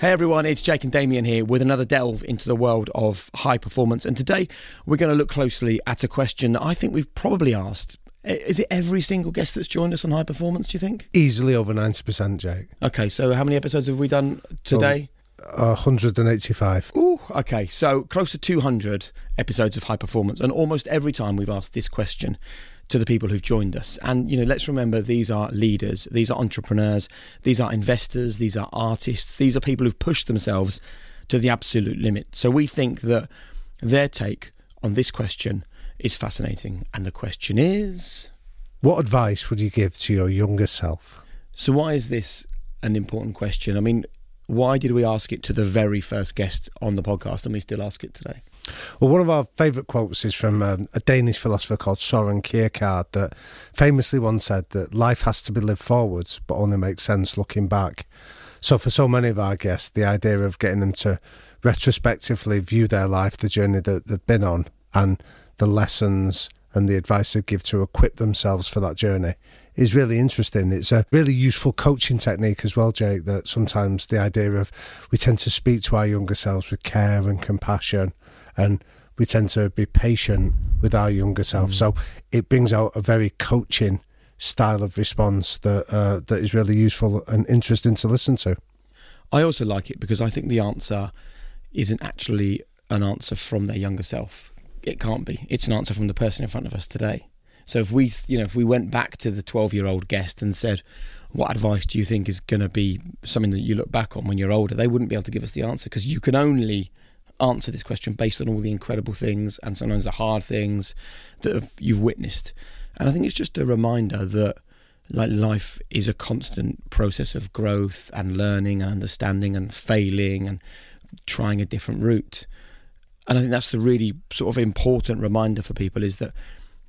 Hey everyone, it's Jake and Damian here with another delve into the world of high performance. And today we're going to look closely at a question that I think we've probably asked. Is it every single guest that's joined us on high performance, do you think? Easily over 90%, Jake. Okay, so how many episodes have we done today? Uh, 185. Ooh, okay, so close to 200 episodes of high performance. And almost every time we've asked this question to the people who've joined us. And, you know, let's remember these are leaders, these are entrepreneurs, these are investors, these are artists, these are people who've pushed themselves to the absolute limit. So we think that their take on this question is fascinating. And the question is What advice would you give to your younger self? so, why is this an important question? I mean, why did we ask it to the very first guest on the podcast and we still ask it today? Well, one of our favourite quotes is from um, a Danish philosopher called Soren Kierkegaard that famously once said that life has to be lived forwards, but only makes sense looking back. So, for so many of our guests, the idea of getting them to retrospectively view their life, the journey that they've been on, and the lessons and the advice they give to equip themselves for that journey is really interesting. It's a really useful coaching technique as well, Jake, that sometimes the idea of we tend to speak to our younger selves with care and compassion and we tend to be patient with our younger self. So it brings out a very coaching style of response that uh, that is really useful and interesting to listen to. I also like it because I think the answer isn't actually an answer from their younger self. It can't be. It's an answer from the person in front of us today. So if we, you know, if we went back to the 12-year-old guest and said, "What advice do you think is going to be something that you look back on when you're older?" They wouldn't be able to give us the answer because you can only answer this question based on all the incredible things and sometimes the hard things that have, you've witnessed. And I think it's just a reminder that like life is a constant process of growth and learning and understanding and failing and trying a different route. And I think that's the really sort of important reminder for people is that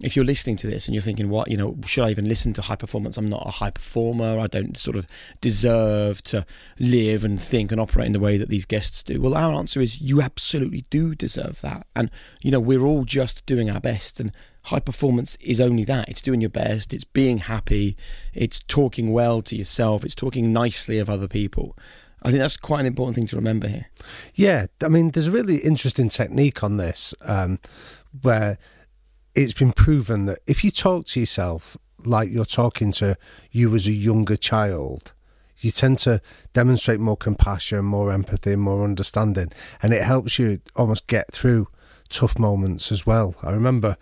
if you're listening to this and you're thinking, what, you know, should I even listen to high performance? I'm not a high performer. I don't sort of deserve to live and think and operate in the way that these guests do. Well, our answer is you absolutely do deserve that. And, you know, we're all just doing our best. And high performance is only that it's doing your best, it's being happy, it's talking well to yourself, it's talking nicely of other people. I think that's quite an important thing to remember here. Yeah, I mean, there's a really interesting technique on this um, where it's been proven that if you talk to yourself like you're talking to you as a younger child, you tend to demonstrate more compassion, more empathy, more understanding, and it helps you almost get through tough moments as well. I remember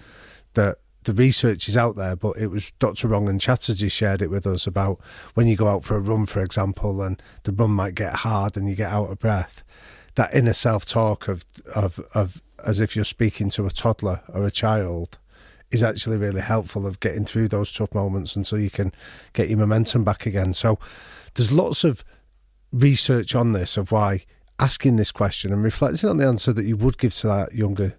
that the research is out there, but it was Dr. Rangan Chatterjee shared it with us about when you go out for a run, for example, and the run might get hard and you get out of breath. That inner self talk of, of, of as if you're speaking to a toddler or a child is actually really helpful of getting through those tough moments until you can get your momentum back again. So there's lots of research on this of why asking this question and reflecting on the answer that you would give to that younger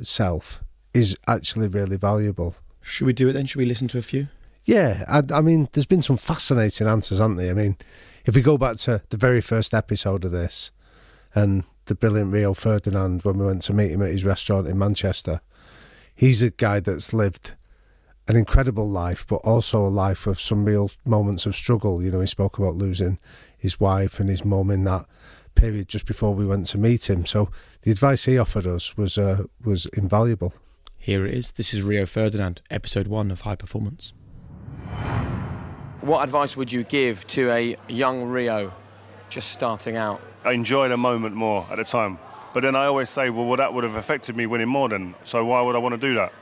self is actually really valuable. Should we do it then? Should we listen to a few? Yeah, I, I mean, there's been some fascinating answers, haven't there? I mean, if we go back to the very first episode of this and the brilliant Rio Ferdinand when we went to meet him at his restaurant in Manchester, he's a guy that's lived an incredible life, but also a life of some real moments of struggle. You know, he spoke about losing his wife and his mum in that period just before we went to meet him. So the advice he offered us was uh, was invaluable. Here it is. This is Rio Ferdinand, episode one of High Performance. What advice would you give to a young Rio just starting out? I enjoy the moment more at the time. But then I always say, well, well that would have affected me winning more then. So why would I want to do that?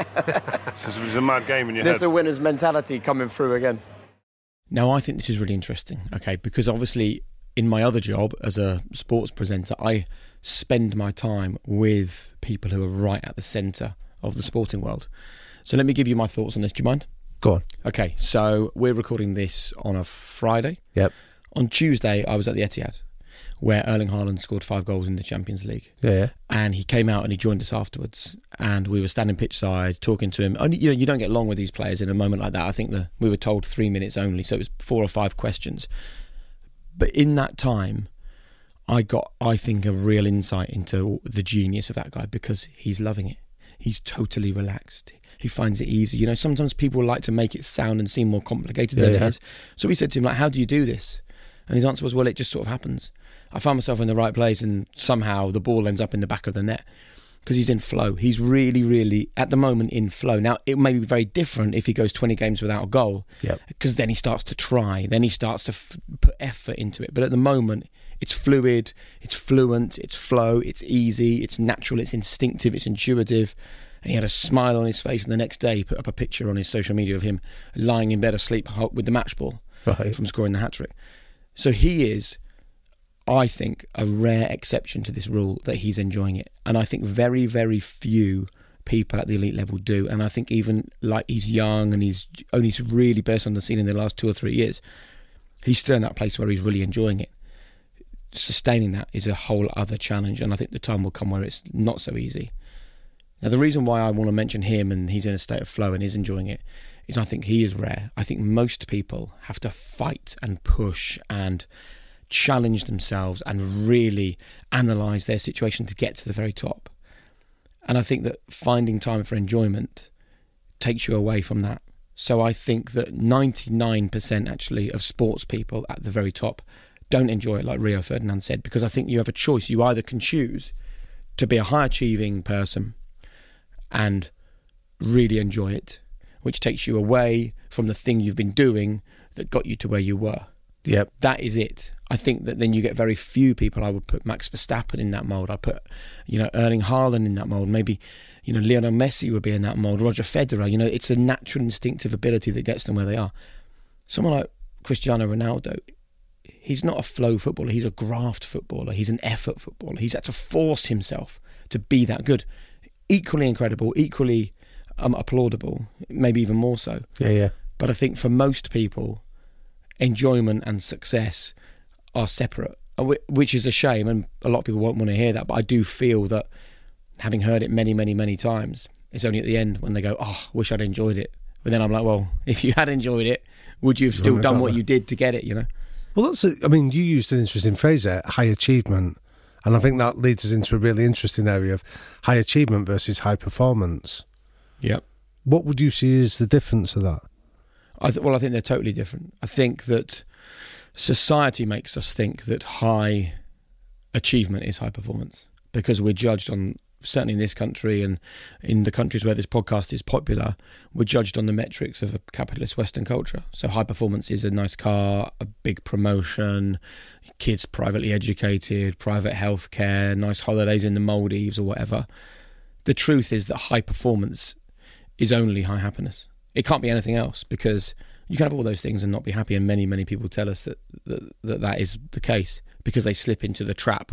it's, it's a mad game in your There's head. the winner's mentality coming through again. Now, I think this is really interesting, okay, because obviously in my other job as a sports presenter, I spend my time with people who are right at the centre of the sporting world. So let me give you my thoughts on this. Do you mind? Go on. Okay, so we're recording this on a Friday. Yep. On Tuesday, I was at the Etihad, where Erling Haaland scored five goals in the Champions League. Yeah, yeah. And he came out and he joined us afterwards, and we were standing pitch side talking to him. And you know, you don't get along with these players in a moment like that. I think the we were told three minutes only, so it was four or five questions. But in that time, I got, I think, a real insight into the genius of that guy because he's loving it. He's totally relaxed. He finds it easy. You know, sometimes people like to make it sound and seem more complicated than Yeah, it yeah. is. So we said to him, like, how do you do this? And his answer was, well, it just sort of happens. I find myself in the right place and somehow the ball ends up in the back of the net because he's in flow. He's really, really, at the moment, in flow. Now, it may be very different if he goes 20 games without a goal Yep. because then he starts to try, then he starts to f- put effort into it. But at the moment, it's fluid, it's fluent, it's flow, it's easy, it's natural, it's instinctive, it's intuitive. And he had a smile on his face, and the next day he put up a picture on his social media of him lying in bed asleep with the match ball Right. from scoring the hat trick. So he is, I think, a rare exception to this rule that he's enjoying it. And I think very, very few people at the elite level do. And I think even like he's young and he's only really burst on the scene in the last two or three years, he's still in that place where he's really enjoying it. Sustaining that is a whole other challenge. And I think the time will come where it's not so easy. Now, the reason why I want to mention him and he's in a state of flow and is enjoying it is I think he is rare. I think most people have to fight and push and challenge themselves and really analyze their situation to get to the very top. And I think that finding time for enjoyment takes you away from that. So I think that 99% actually of sports people at the very top don't enjoy it, like Rio Ferdinand said, because I think you have a choice. You either can choose to be a high achieving person and really enjoy it, which takes you away from the thing you've been doing that got you to where you were. Yep. That is it. I think that then you get very few people. I would put Max Verstappen in that mold. I put, you know, Erling Haaland in that mold. Maybe, you know, Lionel Messi would be in that mold. Roger Federer. You know, it's a natural instinctive ability that gets them where they are. Someone like Cristiano Ronaldo, he's not a flow footballer. He's a graft footballer. He's an effort footballer. He's had to force himself to be that good. Equally incredible, equally um, applaudable, maybe even more so. Yeah, yeah. But I think for most people, enjoyment and success are separate, which is a shame. And a lot of people won't want to hear that. But I do feel that having heard it many, many, many times, it's only at the end when they go, oh, wish I'd enjoyed it. But then I'm like, well, if you had enjoyed it, would you have still done what that. you did to get it, you know? Well, that's. A, I mean, you used an interesting phrase there, high achievement, and I think that leads us into a really interesting area of high achievement versus high performance. Yep. What would you see as the difference of that? I th- well, I think they're totally different. I think that society makes us think that high achievement is high performance because we're judged on certainly in this country and in the countries where this podcast is popular, we're judged on the metrics of a capitalist Western culture. So high performance is a nice car, a big promotion, kids privately educated, private health care, nice holidays in the Maldives or whatever. The truth is that high performance is only high happiness. It can't be anything else because you can have all those things and not be happy. And many, many people tell us that that, that, that is the case because they slip into the trap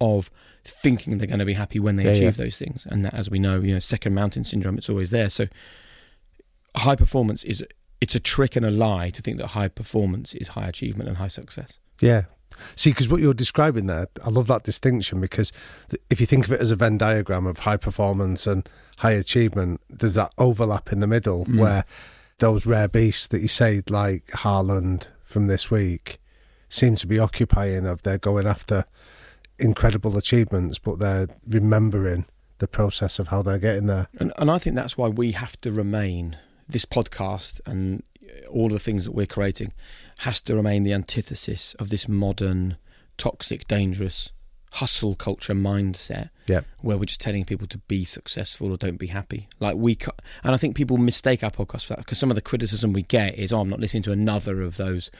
of thinking they're going to be happy when they Yeah, achieve yeah. those things. And that, as we know, you know, second mountain syndrome, it's always there. So high performance is it's a trick and a lie to think that high performance is high achievement and high success. Yeah, See, because what you're describing there, I love that distinction because if you think of it as a Venn diagram of high performance and high achievement, there's that overlap in the middle mm. where those rare beasts that you say, like Haaland from this week, seem to be occupying of they're going after incredible achievements, but they're remembering the process of how they're getting there. And, and I think that's why we have to remain this podcast and all the things that we're creating has to remain the antithesis of this modern, toxic, dangerous hustle culture mindset. Yeah. Where we're just telling people to be successful or don't be happy. Like we, cu- and I think people mistake our podcast for that because some of the criticism we get is, "Oh, I'm not listening to another of those."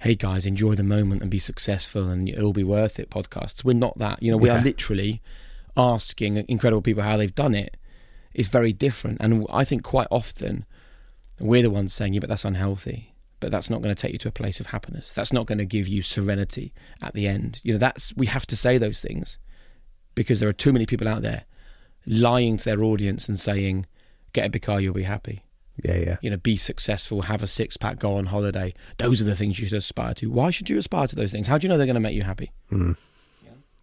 Hey guys, enjoy the moment and be successful, and it'll be worth it. Podcasts. We're not that. You know, we Yeah. are literally asking incredible people how they've done it. it. Is very different, and I think quite often we're the ones saying, "Yeah, but that's unhealthy." But that's not going to take you to a place of happiness. That's not going to give you serenity at the end. You know, that's we have to say those things because there are too many people out there lying to their audience and saying, "Get a big car, you'll be happy." Yeah, yeah. You know, be successful, have a six pack, go on holiday. Those are the things you should aspire to. Why should you aspire to those things? How do you know they're going to make you happy? Hmm.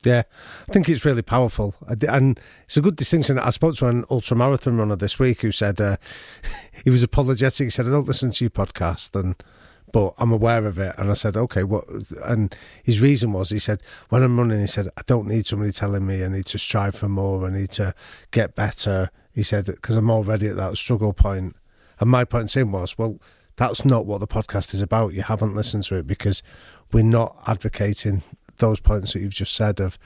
Yeah, I think it's really powerful, and it's a good distinction. I spoke to an ultra marathon runner this week who said uh, he was apologetic. He said, "I don't listen to your podcast, and but I'm aware of it." And I said, "Okay, what?" And his reason was, he said, "When I'm running, he said, I don't need somebody telling me I need to strive for more, I need to get better." He said, "Because I'm already at that struggle point." And my point to him was, "Well." That's not what the podcast is about. You haven't listened to it because we're not advocating those points that you've just said of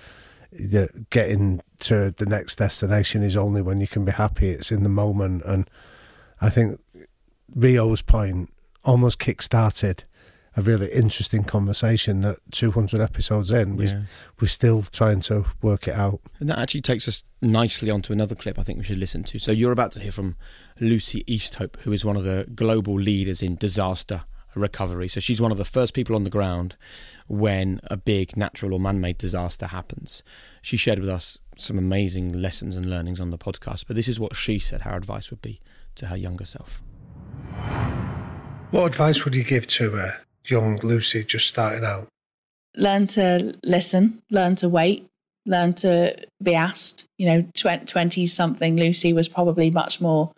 the, getting to the next destination is only when you can be happy. It's in the moment, and I think Rio's point almost kick-started a really interesting conversation that 200 episodes in, we, Yeah. we're still trying to work it out. And that actually takes us nicely onto another clip I think we should listen to. So you're about to hear from Lucy Easthope, who is one of the global leaders in disaster recovery. So she's one of the first people on the ground when a big natural or man-made disaster happens. She shared with us some amazing lessons and learnings on the podcast, but this is what she said her advice would be to her younger self. What advice would you give to uh, young Lucy just starting out? learn to listen, learn to wait, learn to be asked. You know, 20 something Lucy was probably much more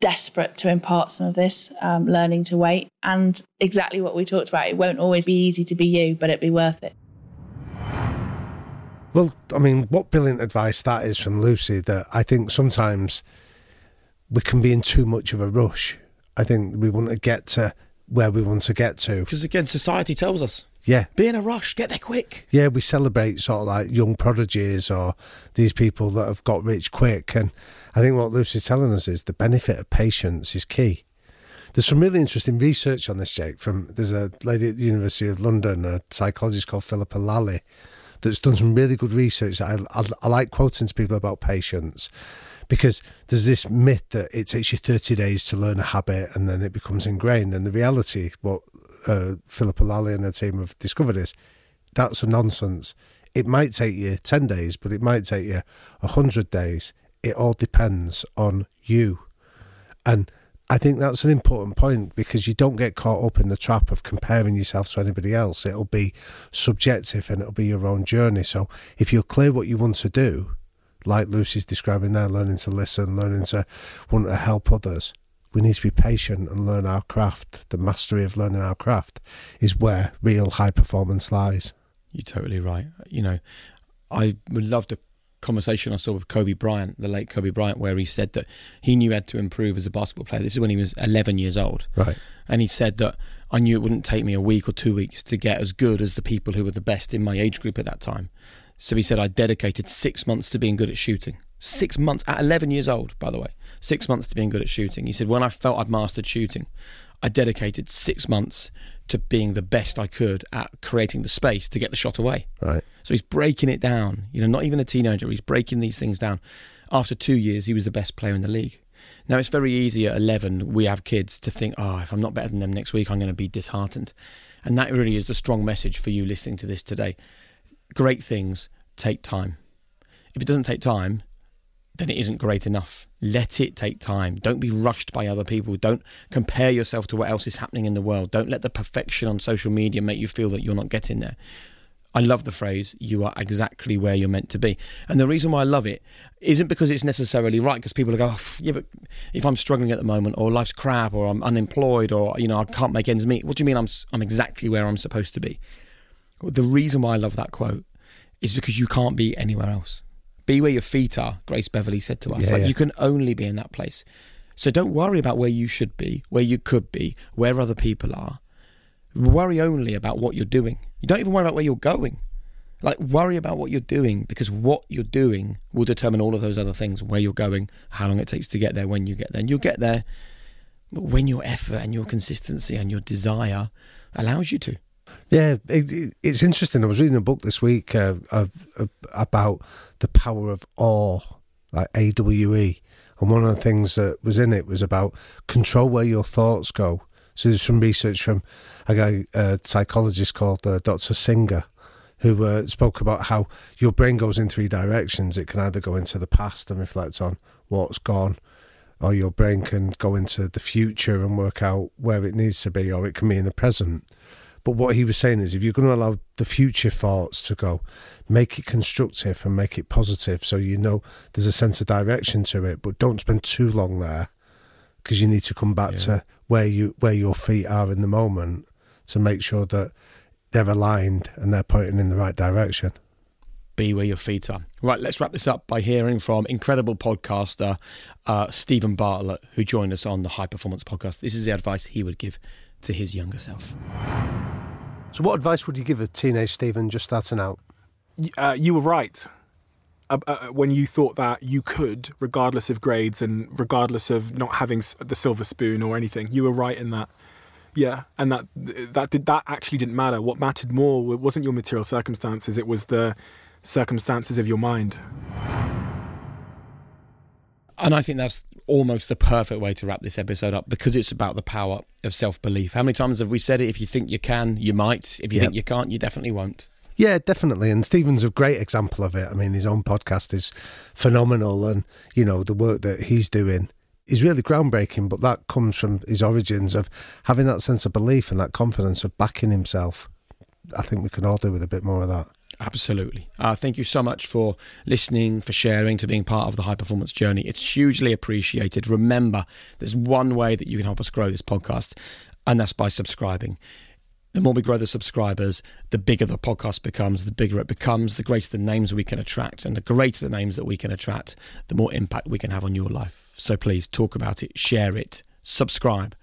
desperate to impart some of this, um, learning to wait. And exactly what we talked about, it won't always be easy to be you, but it'd be worth it. Well, I mean, what brilliant advice that is from Lucy that I think sometimes we can be in too much of a rush. I think we want to get to where we want to get to. Because again, society tells us Yeah. be in a rush, get there quick. Yeah, we celebrate sort of like young prodigies or these people that have got rich quick. And I think what Lucy's telling us is the benefit of patience is key. There's some really interesting research on this, Jake. From there's a lady at the University of London, a psychologist called Philippa Lally, that's done some really good research. I, I, I like quoting to people about patience because there's this myth that it takes you 30 days to learn a habit and then it becomes ingrained. And the reality, what uh, Philippa Lally and her team have discovered this, that's a nonsense. It might take you 10 days, but it might take you 100 days. It all depends on you. And I think that's an important point because you don't get caught up in the trap of comparing yourself to anybody else. It'll be subjective and it'll be your own journey. So if you're clear what you want to do, like Lucy's describing there, learning to listen, learning to want to help others, we need to be patient and learn our craft. The mastery of learning our craft is where real high performance lies. You're totally right. You know, I would love the conversation I saw with Kobe Bryant, the late Kobe Bryant, where he said that he knew he had to improve as a basketball player. This is when he was 11 years old. Right. And he said that I knew it wouldn't take me a week or two weeks to get as good as the people who were the best in my age group at that time. So he said I dedicated six months to being good at shooting. Six months at 11 years old, by the way. Six months to being good at shooting. He said when I felt I'd mastered shooting, I dedicated six months to being the best I could at creating the space to get the shot away. Right. So he's breaking it down. You know, not even a teenager. He's breaking these things down. After two years, he was the best player in the league. Now it's very easy at 11. We have kids to think, oh, if I'm not better than them next week, I'm going to be disheartened. And that really is the strong message for you listening to this today. Great things take time. If it doesn't take time, then it isn't great enough. Let it take time. Don't be rushed by other people. Don't compare yourself to what else is happening in the world. Don't let the perfection on social media make you feel that you're not getting there. I love the phrase, you are exactly where you're meant to be. And the reason why I love it isn't because it's necessarily right, because people go, oh, yeah, but if I'm struggling at the moment, or life's crap, or I'm unemployed, or, you know, I can't make ends meet, what do you mean I'm, I'm exactly where I'm supposed to be? The reason why I love that quote is because you can't be anywhere else. Be where your feet are, Grace Beverley said to us. Yeah, like yeah. you can only be in that place. So don't worry about where you should be, where you could be, where other people are. Worry only about what you're doing. You don't even worry about where you're going. Like worry about what you're doing because what you're doing will determine all of those other things, where you're going, how long it takes to get there, when you get there. And you'll get there when your effort and your consistency and your desire allows you to. Yeah, it, it- it's interesting. I was reading a book this week uh, of, of, about the power of awe, like AWE, and one of the things that was in it was about control where your thoughts go. So there's some research from a guy, a psychologist called uh, Dr. Singer, who uh, spoke about how your brain goes in three directions. It can either go into the past and reflect on what's gone, or your brain can go into the future and work out where it needs to be, or it can be in the present. But what he was saying is, if you're going to allow the future thoughts to go, make it constructive and make it positive, so you know there's a sense of direction to it. But don't spend too long there, because you need to come back to where you where your feet are in the moment to make sure that they're aligned and they're pointing in the right direction. be where your feet are. Right, let's wrap this up by hearing from incredible podcaster uh, Steven Bartlett, who joined us on the High Performance Podcast. This is the advice he would give to his younger self. So, what advice would you give a teenage Steven just starting out? Uh, you were right uh, uh, when you thought that you could, regardless of grades and regardless of not having the silver spoon or anything. You were right in that. Yeah, and that that did that actually didn't matter. What mattered more wa- wasn't your material circumstances; it was the circumstances of your mind. And I think that's almost the perfect way to wrap this episode up because it's about the power of self belief. How many times have we said it? If you think you can, you might. If you Yep. think you can't, you definitely won't. Yeah, definitely. And Steven's a great example of it. I mean, his own podcast is phenomenal, and you know the work that he's doing is really groundbreaking. But that comes from his origins of having that sense of belief and that confidence of backing himself. I think we can all do with a bit more of that. Absolutely. Uh, thank you so much for listening, for sharing, to being part of the high performance journey. It's hugely appreciated. Remember, there's one way that you can help us grow this podcast, and that's by subscribing. The more we grow the subscribers, the bigger the podcast becomes, the bigger it becomes, the greater the names we can attract. And the greater the names that we can attract, the more impact we can have on your life. So please talk about it, share it, subscribe,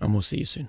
and we'll see you soon.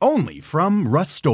Only from Rust